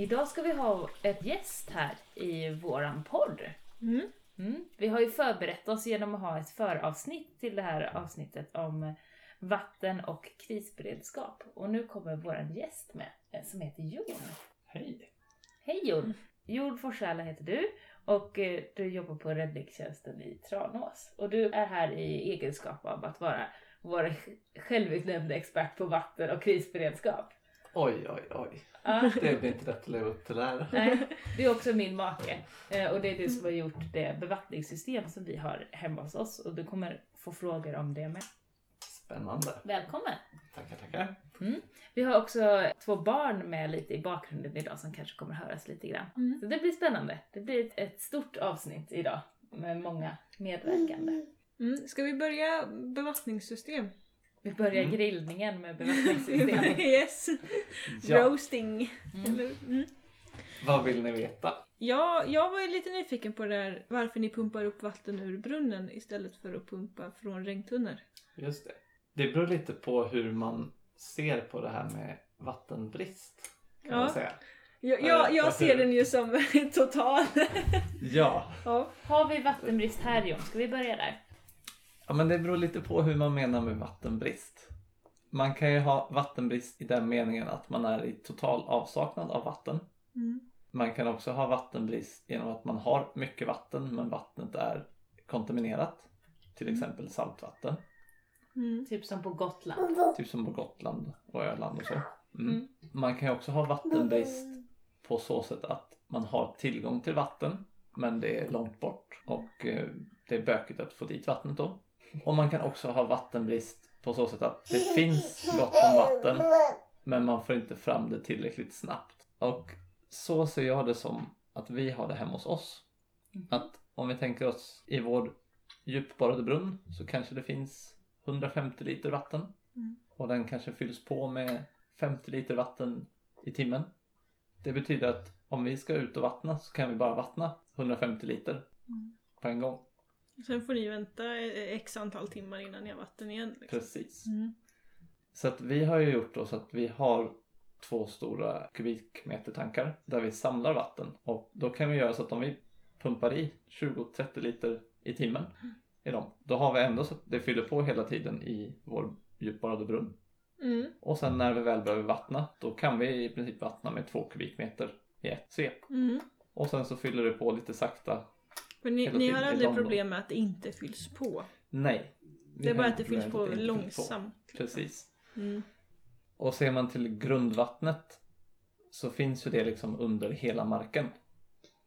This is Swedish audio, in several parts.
Idag ska vi ha ett gäst här i våran podd. Mm. Mm. Vi har ju förberett oss genom att ha ett föravsnitt till det här avsnittet om vatten och krisberedskap. Och nu kommer våran gäst med, eh, som heter Jon. Hej! Hej Jon! Jon Forsäla heter du och eh, du jobbar på räddningstjänsten i Tranås. Och du är här i egenskap av att vara vår självutnämnda expert på vatten och krisberedskap. Oj, oj, oj. Ja. Det blir inte lätt att leva upp till det här. Nej, du är också min make. Eh, Och det är du som har gjort det bevattningssystem som vi har hemma hos oss. Och du kommer få frågor om det med. Spännande. Välkommen! Tackar, tackar. Vi har också två barn med lite i bakgrunden idag som kanske kommer höras lite grann. Mm. Så det blir spännande. Det blir ett, ett stort avsnitt idag med många medverkande. Mm. Ska vi börja bevattningssystem? Vi börjar Mm. grillningen med bevattningssystem. yes! Ja, Roasting. Mm. Mm. vad vill ni veta? Ja, jag var ju lite nyfiken på det där varför ni pumpar upp vatten ur brunnen istället för att pumpa från regntunnor. Just det. Det beror lite på hur man ser på det här med vattenbrist. Kan Ja. man säga. Jag, Ja, jag, jag ser den ju som total. Ja. ja. Har vi vattenbrist här Jon? Ska vi börja där? Ja, men det beror lite på hur man menar med vattenbrist. Man kan ju ha vattenbrist i den meningen att man är i total avsaknad av vatten. Mm. Man kan också ha vattenbrist genom att man har mycket vatten men vattnet är kontaminerat. Till exempel saltvatten. Mm. Typ som på Gotland. Typ som på Gotland och Öland och så. Mm. Mm. Man kan ju också ha vattenbrist på så sätt att man har tillgång till vatten men det är långt bort och eh, det är bökigt att få dit vattnet då. Och man kan också ha vattenbrist på så sätt att det finns gott om vatten men man får inte fram det tillräckligt snabbt. Och så ser jag det som att vi har det hemma hos oss. Att om vi tänker oss i vår djupborrade brunn så kanske det finns 150 liter vatten. Mm. Och den kanske fylls på med 50 liter vatten i timmen. Det betyder att om vi ska ut och vattna så kan vi bara vattna 150 liter Mm. på en gång. Sen får ni vänta eh, x antal timmar innan ni har vatten igen. Liksom. Precis. Mm. Så att vi har ju gjort då så att vi har två stora kubikmetertankar där vi samlar vatten. Och då kan vi göra så att om vi pumpar i 20-30 liter i timmen i dem. Då har vi ändå så att det fyller på hela tiden i vår djupborrade brunn. Mm. Och sen när vi väl behöver vattna då kan vi i princip vattna med två kubikmeter i ett svep. Mm. Och sen så fyller det på lite sakta. För ni, ni har aldrig problem med att det inte fylls på. Nej. Det är bara att det fylls på det långsamt. Precis. Mm. Och ser man till grundvattnet så finns ju det liksom under hela marken.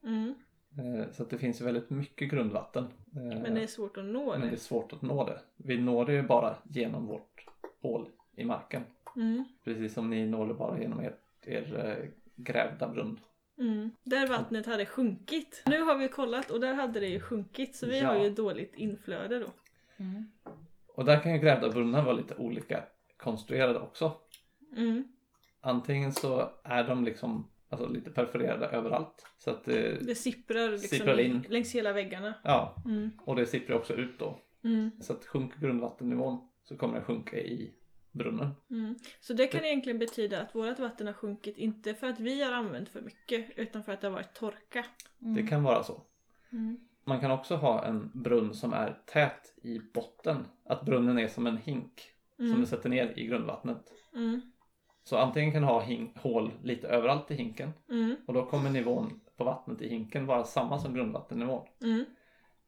Mm. Eh, Så att det finns väldigt mycket grundvatten. Eh, Men det är svårt att nå men det är det. svårt att nå det. Vi når det ju bara genom vårt hål i marken. Mm. Precis som ni når det bara genom er, er eh, grävda brunn. Mm. Där vattnet hade sjunkit. Nu har vi kollat och där hade det ju sjunkit så vi Ja. har ju dåligt inflöde då. Mm. Och där kan ju grävda brunnar vara lite olika konstruerade också. Mm. Antingen så är de liksom alltså, lite perforerade överallt. Så att det, Det sipprar liksom Sipprar in. längs hela väggarna. ja, Mm. och det sipprar också ut då. Mm. Så att sjunker grundvattennivån så kommer det sjunka i brunnen. Mm. Så det kan egentligen betyda att vårt vatten har sjunkit inte för att vi har använt för mycket utan för att det har varit torka. Det kan vara så. Mm. Man kan också ha en brunn som är tät i botten. Att brunnen är som en hink som Mm. du sätter ner i grundvattnet. Mm. Så antingen kan du ha hål lite överallt i hinken Mm. och då kommer nivån på vattnet i hinken vara samma som grundvattennivån. Mm.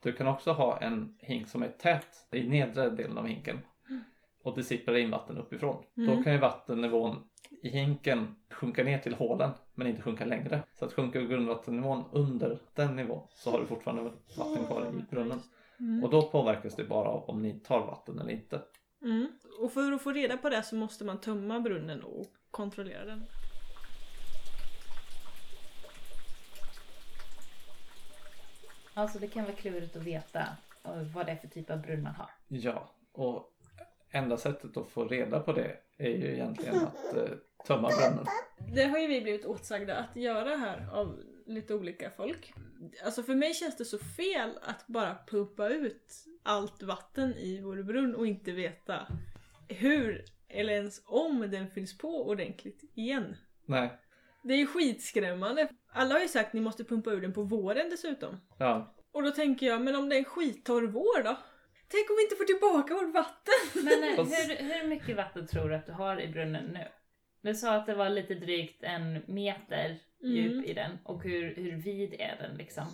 Du kan också ha en hink som är tät i nedre delen av hinken och det sipprar in vatten uppifrån. Mm. Då kan ju vattennivån i hinken sjunka ner till hålen men inte sjunka längre. Så att sjunker grundvattennivån under den nivån så har du fortfarande vatten kvar i brunnen. Mm. Och då påverkas det bara av om ni tar vatten eller inte. Mm. Och för att få reda på det så måste man tömma brunnen och kontrollera den. Alltså det kan vara klurigt att veta eh, vad det är för typ av brunn man har. Ja, och enda sättet att få reda på det är ju egentligen att eh, tömma brunnen. Det har ju vi blivit åtsagda att göra här av lite olika folk. Alltså för mig känns det så fel att bara pumpa ut allt vatten i vår brunn och inte veta hur eller ens om den fylls på ordentligt igen. Nej, Det är ju skitskrämmande. Alla har ju sagt att ni måste pumpa ur den på våren dessutom. Ja. Och då tänker jag, men om det är en skittorr vår då? Tänk om vi inte får tillbaka vårt vatten! Men eh, hur, hur mycket vatten tror du att du har i brunnen nu? Du sa att det var lite drygt en meter djup Mm. i den. Och hur, hur vid är den liksom?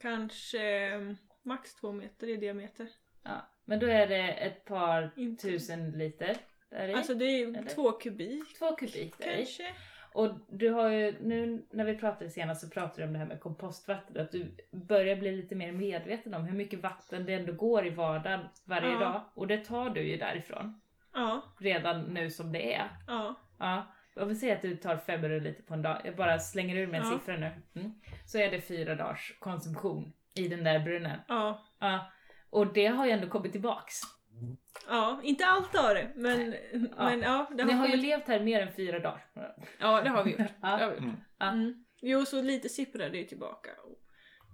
Kanske eh, max två meter i diameter. Ja. Men då är det ett par Inte- tusen liter där i. Alltså det är Eller? två kubik Två kubik där i. kanske. Och du har ju, nu när vi pratade senast så pratade du om det här med kompostvatten. Att du börjar bli lite mer medveten om hur mycket vatten det ändå går i vardagen varje Ja. dag. Och det tar du ju därifrån. Ja, Redan nu som det är. ja. Ja. Jag vill säga att du tar 500 liter på en dag. Jag bara slänger ur mig en Ja. siffra nu. Mm. Så är det fyra dagars konsumtion i den där brunnen. Ja, Ja. Och det har ju ändå kommit tillbaks. Ja. inte allt av det, men ja, men, ja det Ni har har ju kommit... levt här mer än fyra dagar. Ja, det har vi gjort. Ja. har vi gjort. Mm. Ja. Mm. Jo, så lite sipprar det ju tillbaka.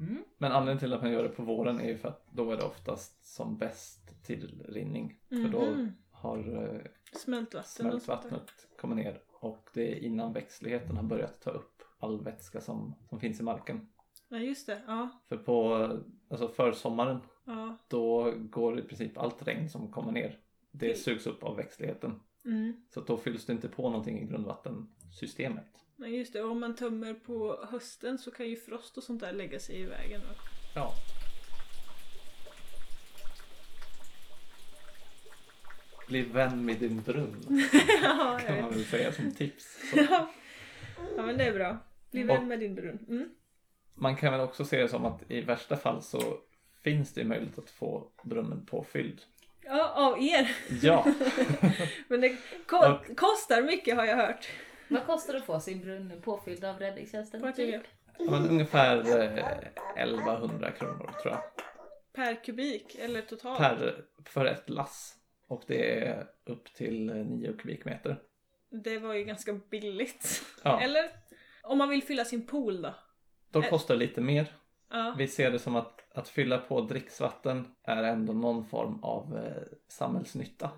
Mm. Men anledningen till att man gör det på våren är ju för att då är det oftast som bäst tillrinning. För då Mhm. har eh, Smältvatten smältvattnet kommit ner och det är innan växtligheten har börjat ta upp all vätska som, som finns i marken. Ja, just det. Ja, För på alltså försommaren. Då går i princip allt regn som kommer ner. Det sugs upp av växtligheten. Mm. Så då fylls det inte på någonting i grundvattensystemet. Men just det, om man tömmer på hösten så kan ju frost och sånt där lägga sig i vägen. va? Ja. Bli vän med din brunn ja, kan man väl säga som tips. Ja. ja, men det är bra. Bli Och- vän med din brunn. Mm. Man kan väl också se det som att i värsta fall så finns det möjlighet att få brunnen påfylld. Ja, av er. Ja, Men det ko- kostar mycket har jag hört. Vad kostar det att få sin brunn påfylld av räddningstjänsten? Jag? men ungefär eh, 1100 kronor tror jag. Per kubik eller totalt? Per, för ett lass. Och det är upp till eh, 9 kubikmeter. Det var ju ganska billigt. Ja, Eller? Om man vill fylla sin pool då? då kostar det lite mer. Ja. Vi ser det som att, att fylla på dricksvatten är ändå någon form av eh, samhällsnytta.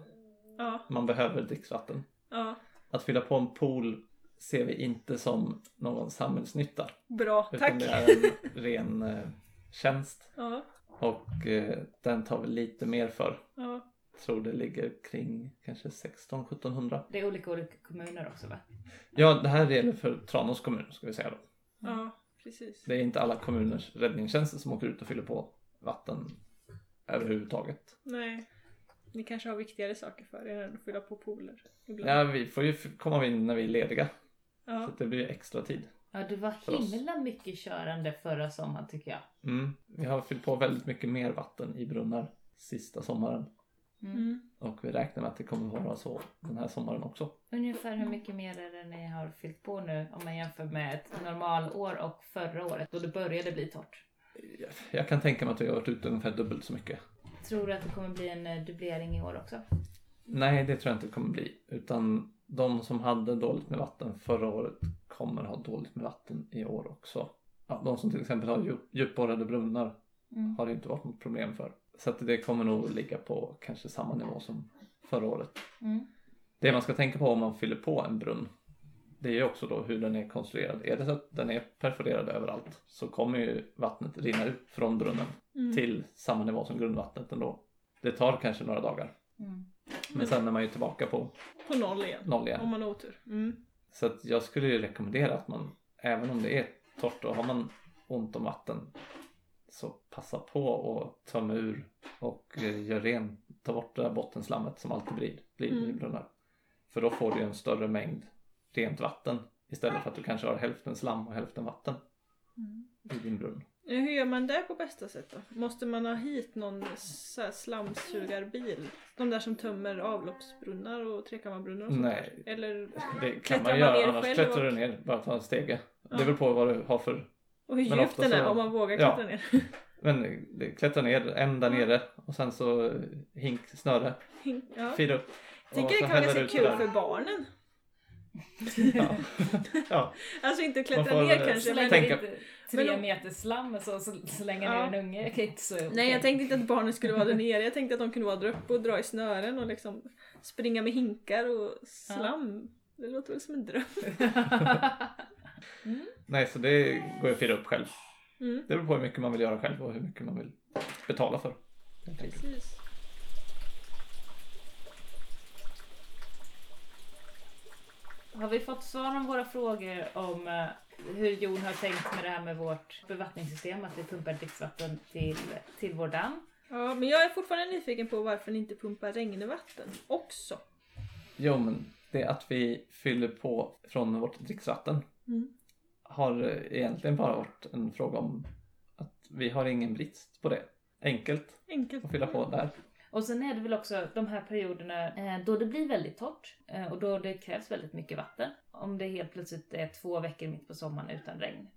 Ja. Man behöver dricksvatten. Ja. Att fylla på en pool ser vi inte som någon samhällsnytta. Bra, Utan tack. det är en ren eh, tjänst. Ja. Och eh, den tar vi lite mer för. Ja. Tror det ligger kring kanske 16-1700. Det är olika olika kommuner också va? Ja, det här gäller för Tranås kommun ska vi säga då. Ja, precis. Det är inte alla kommuners räddningstjänster som åker ut och fyller på vatten överhuvudtaget. Nej. Ni kanske har viktigare saker för er än att fylla på pooler ibland. Ja, vi får ju komma in när vi är lediga. Så Ja. att det blir extra tid. Ja, det var himla mycket körande förra sommaren tycker jag. Mm. Vi har fyllt på väldigt mycket mer vatten i brunnar sista sommaren. Mm. Mm. Och vi räknar med att det kommer vara så den här sommaren också. Ungefär hur mycket mer är det ni har fyllt på nu om man jämför med ett normalår och förra året då det började bli torrt? Jag kan tänka mig att vi har varit ute ungefär dubbelt så mycket. Tror du att det kommer bli en eh, dubblering i år också? Nej, det tror jag inte det kommer bli. Utan de som hade dåligt med vatten förra året kommer ha dåligt med vatten i år också. Ja, de som till exempel har djup- djupborrade brunnar Mm. har det inte varit något problem för. Så att det kommer nog ligga på kanske samma nivå som förra året. Mm. Det man ska tänka på om man fyller på en brunn det är ju också då hur den är konstruerad. Är det så att den är perforerad överallt så kommer ju vattnet rinna ut från brunnen Mm. till samma nivå som grundvattnet ändå. Det tar kanske några dagar. Mm. Men sen är man ju tillbaka på På noll igen. noll igen. Om man har otur. Mm. Så att jag skulle ju rekommendera att man, även om det är torrt och har man ont om vatten, så passa på och tömma ur och eh, gör ren, ta bort det där bottenslammet som alltid blir, blir i Mm. brunnar. För då får du en större mängd rent vatten istället för att du kanske har hälften slam och hälften vatten Mm. i din brunn. Hur gör man det på bästa sätt då? Måste man ha hit någon slamsugarbil? De där som tömmer avloppsbrunnar och trekammarbrunnar och sånt Nej. där? Eller, Det kan man göra annars klättrar du ner, bara ta en stege. Ja. Det beror på vad du har för och hur Men djupt ofta den är så- om man vågar Ja. klättra ner? Men klättra ner en där nere och sen så hink, snöre, ja. fira upp. Tänker och det så kan vara ganska kul för barnen. Ja. ja. Alltså inte klättra får, ner eh, kanske. Så Men... tänka- inte tre meter slam så, så, så länge Ja. ner en unge inte så Nej jag tänkte inte att barnen skulle vara där nere. Jag tänkte att de kunde vara där uppe och dra i snören och liksom springa med hinkar och slam. Det låter väl som en dröm. Mm. Nej, så det går ju att fylla upp själv. Mm. Det beror på hur mycket man vill göra själv och hur mycket man vill betala för. Precis. Har vi fått svar om våra frågor om eh, hur Jon har tänkt med det här med vårt bevattningssystem, att vi pumpar dricksvatten till, till vår damm? Ja, men jag är fortfarande nyfiken på varför ni inte pumpar regnvatten också. Jo, men det att vi fyller på från vårt dricksvatten Mm. har egentligen bara varit en fråga om att vi har ingen brist på det. Enkelt Enkelt. att fylla på där. Och sen är det väl också de här perioderna eh, då det blir väldigt torrt eh, och då det krävs väldigt mycket vatten. Om det helt plötsligt är två veckor mitt på sommaren utan regn.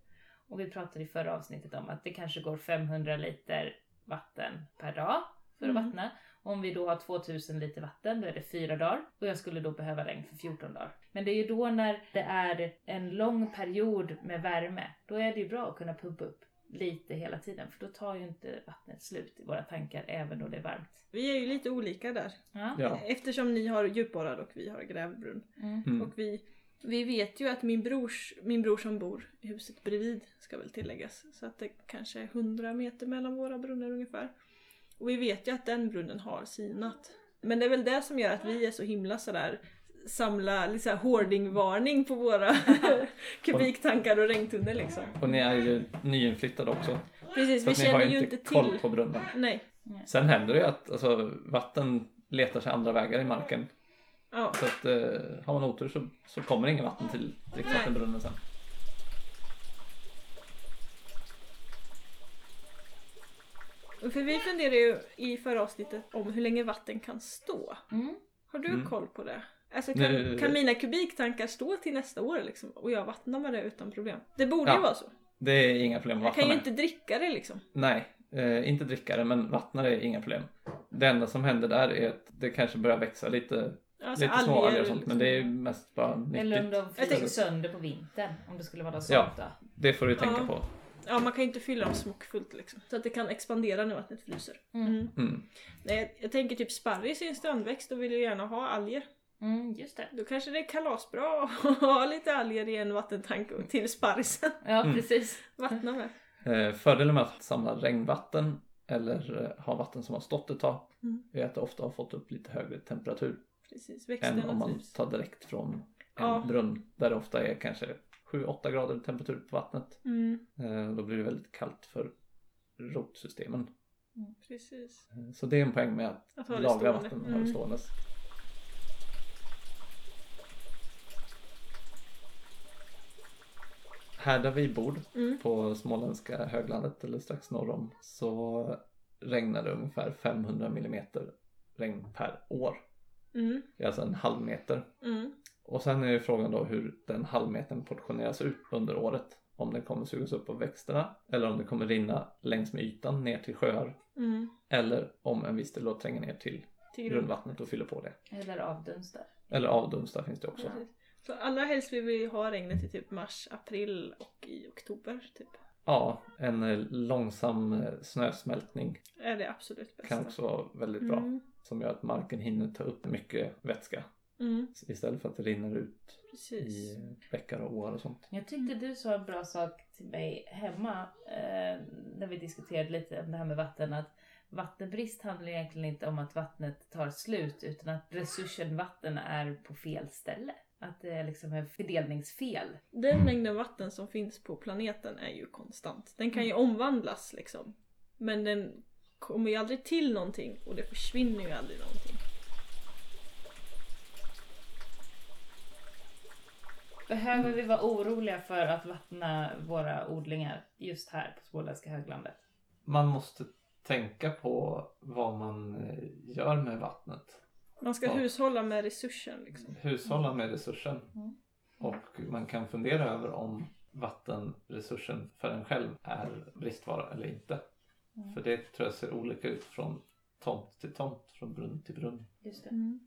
Och vi pratade i förra avsnittet om att det kanske går 500 liter vatten per dag för att Mm. Om vi då har 2000 liter vatten då är det fyra dagar och jag skulle då behöva regn för 14 dagar. Men det är ju då när det är en lång period med värme, då är det ju bra att kunna pumpa upp lite hela tiden för då tar ju inte vattnet slut i våra tankar även då det är varmt. Vi är ju lite olika där. Ja. Ja. Eftersom ni har djupborrad och vi har grävbrunn. Mm. Mm. Och vi, vi vet ju att min, brors, min bror som bor i huset bredvid ska väl tilläggas. Så att det kanske är 100 meter mellan våra brunnar ungefär. Och vi vet ju att den brunnen har sinat. Men det är väl det som gör att vi är så himla sådär samla såhär hoarding-varning på våra kubiktankar och regntunnor liksom. Och ni är ju nyinflyttade också. Precis, Så vi att ni har känner ju ju inte inte koll till. på brunnen. Nej. Sen händer det ju att alltså, vatten letar sig andra vägar i marken. Ja. Så att eh, har man otur så, så kommer ingen vatten till dricksvattenbrunnen sen. För vi funderade ju i förra avsnittet om hur länge vatten kan stå. Mm. Har du Mm. koll på det? Alltså kan, Nu- kan mina kubiktankar stå till nästa år liksom? Och jag vattnar med det utan problem? Det borde Ja. ju vara så. Det är inga problem att Jag vattna kan ju med. inte dricka det liksom. Nej, eh, inte dricka det men vattna det är inga problem. Det enda som händer där är att det kanske börjar växa lite, Alltså lite små alger och sånt liksom. men det är mest bara Eller om nyttigt. de Jag fryser sönder på vintern. Om det skulle vara sånt Ja. Det får du tänka Ja. på. Ja, man kan ju inte fylla dem smockfullt liksom. Så att det kan expandera när vattnet fryser. Mm. Mm. Mm. Nej, jag, tänker typ sparris är en strandväxt och vill ju gärna ha alger. Mm, just det. Då kanske det är kalasbra att ha lite alger i en vattentank till sparrisen. Ja, Mm. precis. Vattna med. Eh, fördelen med att samla regnvatten eller eh, ha vatten som har stått ett tag Mm. är att det ofta har fått upp lite högre temperatur Precis, än växterna om man trivs. tar direkt från en Ja. brunn där det ofta är kanske 7-8 grader temperatur på vattnet. Mm, Eh, Då blir det väldigt kallt för rotsystemen. precis. Eh, Så det är en poäng med att, Att ha lagra stående. vatten och ha Mm. det ståendes. Här där vi bor Mm. på småländska höglandet eller strax norr om så regnar det ungefär 500 millimeter regn per år. Mm, Det är alltså en halv meter. mm, Och sen är ju frågan då hur den halvmetern portioneras ut under året. Om den kommer sugas upp av växterna eller om det kommer rinna längs med ytan ner till sjöar. mm. Eller om en viss del tränger ner till Till grund. grundvattnet och fyller på det. Eller avdunstar. Eller avdunstar finns det också. Precis. Så allra helst vill vi ha regnet i typ mars, april och i oktober typ. Ja, en eh, långsam eh, snösmältning Är det absolut bästa. kan också vara väldigt bra. Mm, Som gör att marken hinner ta upp mycket vätska. Mm, Istället för att det rinner ut precis. i bäckar och åar och sånt. Jag tyckte du sa en bra sak till mig hemma eh, när vi diskuterade lite om det här med vatten. Att vattenbrist handlar egentligen inte om att vattnet tar slut utan att resursen vatten är på fel ställe. Att det är liksom ett fördelningsfel. Den mängden vatten som finns på planeten är ju konstant. Den kan ju omvandlas liksom. Men den kommer ju aldrig till någonting och det försvinner ju aldrig någonting. Behöver vi vara oroliga för att vattna våra odlingar just här på Småländska höglandet? Man måste tänka på vad man eh, gör med vattnet. Man ska Ja. hushålla med resursen liksom. Hushålla med resursen. Mm. Och man kan fundera över om vattenresursen för en själv är bristvara eller inte. Mm. För det tror jag ser olika ut från tomt till tomt, från brunn till brunn Just det. Mm.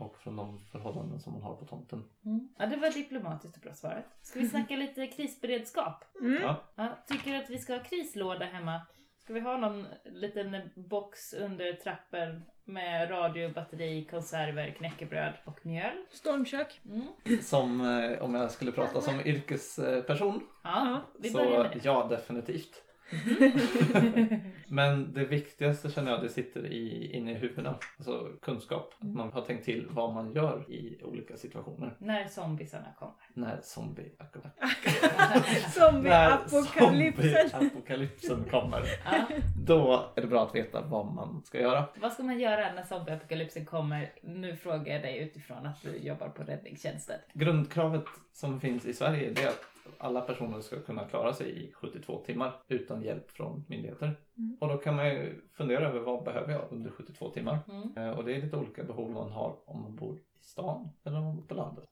Och från de förhållanden som man har på tomten. Mm. Ja, det var diplomatiskt och bra svaret. Ska vi snacka lite krisberedskap? Mm. Ja, Ja, tycker du att vi ska ha krislåda hemma? Ska vi ha någon liten box under trappen Med radio, batteri, konserver, knäckebröd och mjöl. Stormkök. Mm. Som eh, om jag skulle prata som yrkesperson Ja, vi så börjar med det. ja, definitivt. Men det viktigaste känner jag det sitter i, inne i huvudena. Alltså kunskap. Att man har tänkt till vad man gör i olika situationer. När zombiesarna kommer. När zombie Zombie-apokalypsen. apokalypsen kommer. Ja. Då är det bra att veta vad man ska göra. Vad ska man göra när zombieapokalypsen kommer? Nu frågar jag dig utifrån att du jobbar på räddningstjänsten. Grundkravet som finns i Sverige är att alla personer ska kunna klara sig i 72 timmar utan hjälp från myndigheter. Mm. Och då kan man ju fundera över vad behöver jag under 72 timmar? Mm. Eh, Och det är lite olika behov man har om man bor i stan eller om man bor på landet.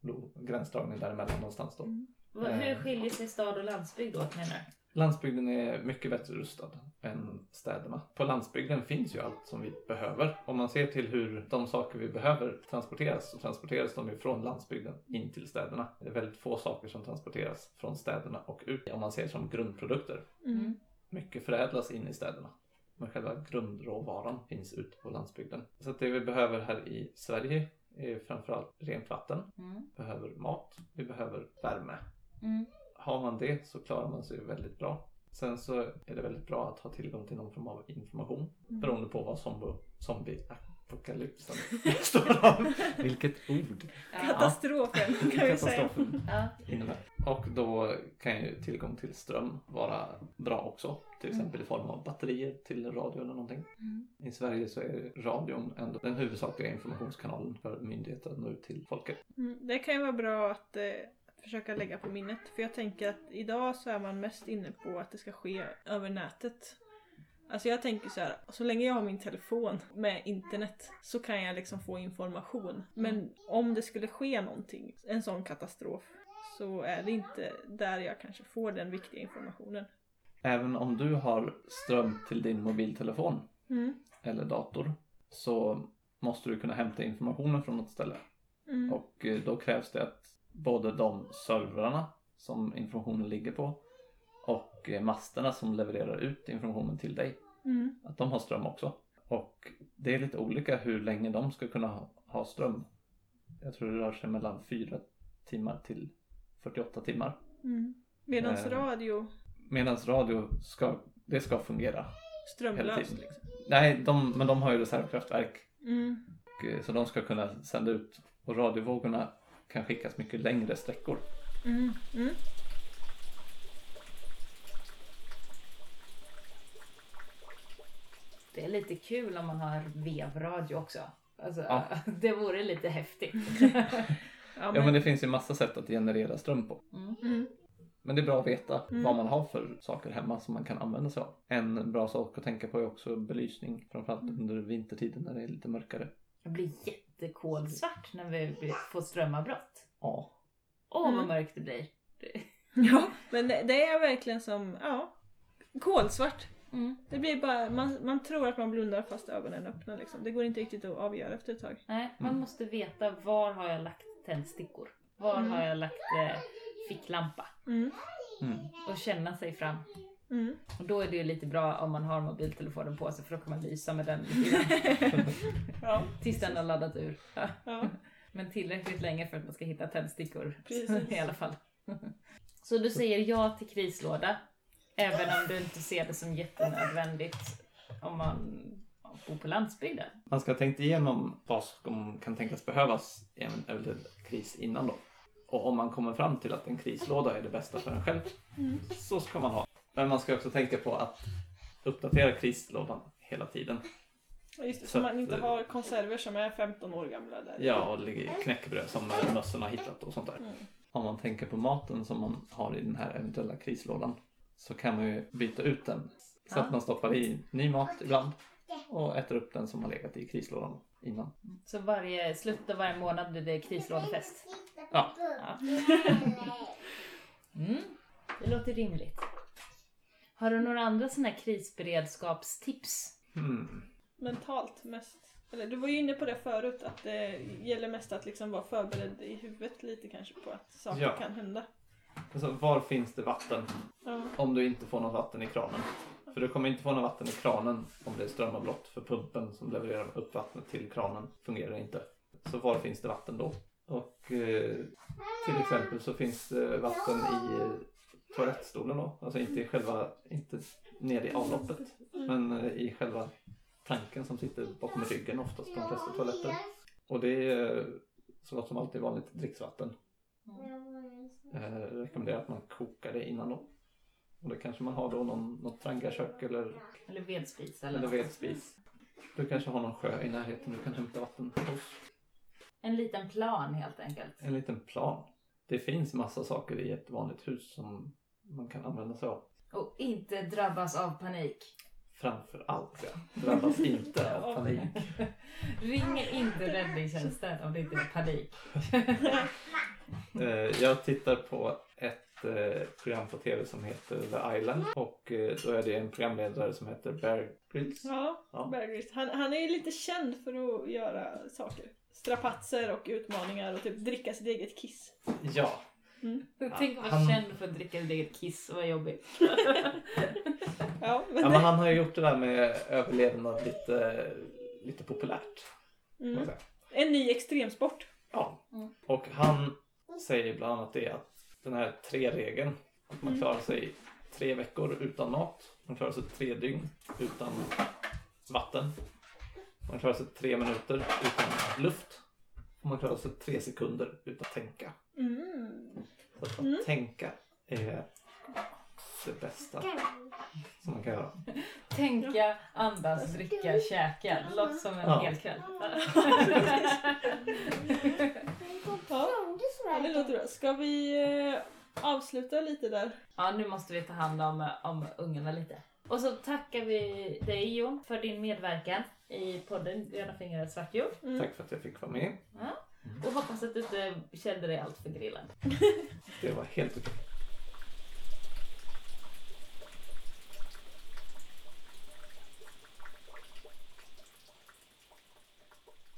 Då, gränsdragning däremellan någonstans då. Mm. Hur skiljer sig stad och landsbygd åt menar du? Landsbygden är mycket bättre rustad än städerna. På landsbygden finns ju allt som vi behöver. Om man ser till hur de saker vi behöver transporteras så transporteras de ju från landsbygden in till städerna. Det är väldigt få saker som transporteras från städerna och ut om man ser som grundprodukter. Mm. Mycket förädlas in i städerna. Men själva grundråvaran finns ute på landsbygden. Så det vi behöver här i Sverige är framförallt rent vatten. Mm. behöver mat, vi behöver värme. Mm. Har man det så klarar man sig väldigt bra. Sen så är det väldigt bra att ha tillgång till någon form av information beroende på vad zombie-apokalypsen består av. Vilket ord Ja. Katastrofen kan vi säga. Ja. innebär. Och då kan ju tillgång till ström vara bra också. Till exempel i form av batterier till radio eller någonting. Mm. I Sverige så är radion ändå den huvudsakliga informationskanalen för myndigheter att nå ut till folket. Mm, det kan ju vara bra att, eh, att försöka lägga på minnet. För jag tänker att idag så är man mest inne på att det ska ske över nätet. Alltså jag tänker så här, så länge jag har min telefon med internet så kan jag liksom få information. Men om det skulle ske någonting, en sån katastrof, så är det inte där jag kanske får den viktiga informationen. Även om du har ström till din mobiltelefon Mm. eller dator så måste du kunna hämta informationen från något ställe. Mm. Och eh, då krävs det att både de servrarna som informationen ligger på och eh, masterna som levererar ut informationen till dig, Mm. att de har ström också. Och det är lite olika hur länge de ska kunna ha, ha ström. Jag tror det rör sig mellan 4 timmar till 48 timmar. Mm. Medan Eh. radio Medan radio ska, det ska fungera strömlöst. Liksom. Nej, de, men de har ju reservkraftverk Mm. och, eh, så de ska kunna sända ut och radiovågorna kan skickas mycket längre sträckor. Mm. Mm. Det är lite kul om man har vevradio också. Alltså, Ja. Det vore lite häftigt. Ja, Ja men det finns ju massa sätt att generera ström på. Mm. Mm. Men det är bra att veta Mm. vad man har för saker hemma som man kan använda sig av. En bra sak att tänka på är också belysning. Framförallt Mm. under vintertiden när det är lite mörkare. Det blir jättekolsvart när vi får strömavbrott. Ja. Åh vad Mm. mörkt det blir. Ja, men det, det är verkligen som, ja, kolsvart. Mm. Det blir bara, man, man tror att man blundar fast ögonen är öppna liksom. Det går inte riktigt att avgöra efter ett tag. Nej, man Mm. måste veta var har jag lagt tändstickor? Var Mm. har jag lagt eh, ficklampa? Mm. Mm. Och känna sig fram. Mm. Och då är det ju lite bra om man har mobiltelefonen på sig för då kan man lysa med den. Ja, Tills den har laddat ur. Ja. ja. Men tillräckligt länge för att man ska hitta tändstickor. Precis. I alla fall. Så du säger ja till krislåda. Även om du inte ser det som jättenödvändigt om man bor på landsbygden. Man ska ha tänkt igenom vad som kan tänkas behövas i en eventuell kris innan då. Och om man kommer fram till att en krislåda är det bästa för en själv Mm. så ska man ha. Men man ska också tänka på att uppdatera krislådan hela tiden. Just det, Så så man att, inte eh, har konserver som är 15 år gamla där. Ja, och ligger knäckebröd som mössen har hittat och sånt där. Mm. Om man tänker på maten som man har i den här eventuella krislådan så kan man ju byta ut den. Så Ja. att man stoppar i ny mat ibland och äter upp den som har legat i krislådan innan. Så varje slutet av varje månad blir det krislådefest. Ja. Ja. Mm, det låter rimligt. Har du några andra sådana här krisberedskapstips? Mm. Mentalt mest. Eller du var ju inne på det förut att det gäller mest att liksom vara förberedd i huvudet lite kanske på att saker Ja. kan hända. Alltså, var finns det vatten Ja. om du inte får något vatten i kranen? För du kommer inte få något vatten i kranen om det är strömavbrott. För pumpen som levererar upp vattnet till kranen fungerar inte. Så var finns det vatten då? Och eh, till exempel så finns det vatten i eh, toalettstolen då. Alltså inte i själva, inte nere i avloppet. Men eh, i själva tanken som sitter bakom ryggen oftast på de flesta toaletter. Och det är eh, så gott som alltid vanligt dricksvatten. Eh, rekommenderar att man kokar det innan då. Och det kanske man har då någon, något trangakök eller, Eller vedspis eller, eller vedspis. Du kanske har någon sjö i närheten du kan hämta vatten hos. En liten plan helt enkelt. En liten plan. Det finns massa saker i ett vanligt hus som man kan använda sig av. Och inte drabbas av panik. Framför allt ja. Drabbas inte av panik. Ring inte räddningstjänsten om det inte är panik. Eh, Jag tittar på ett eh, program på tv som heter The Island och eh, då är det en programledare som heter Bear Grylls. Ja, Ja. Bear Grylls. Han, han är ju lite känd för att göra saker. Strapatser och utmaningar och typ dricka sitt eget kiss. Ja, Tänk att vara han- känd för att dricka ditt eget kiss, vad jobbigt. Ja, men, ja men han har ju gjort det där med överlevnad lite, lite populärt. mm. En ny extremsport. Ja. Mm. Och han säger bland annat det att den här tre-regeln, att man klarar sig tre veckor utan mat, man klarar sig tre dygn utan vatten, man klarar sig tre minuter utan luft och man klarar sig tre sekunder utan att tänka. Att, Mm. tänka är det bästa som man kan göra. Tänka, andas, dricka, käka. Det låter som en Ja. hel kväll. Ja, ja, det låter bra. Ska vi eh, avsluta lite där? Ja, nu måste vi ta hand om, om ungarna lite. Och så tackar vi dig Jon för din medverkan i podden Gröna fingrar och svart jord. Mm. Tack för att jag fick vara med. Och hoppas att du inte kände dig allt för grillad. Det var helt okej.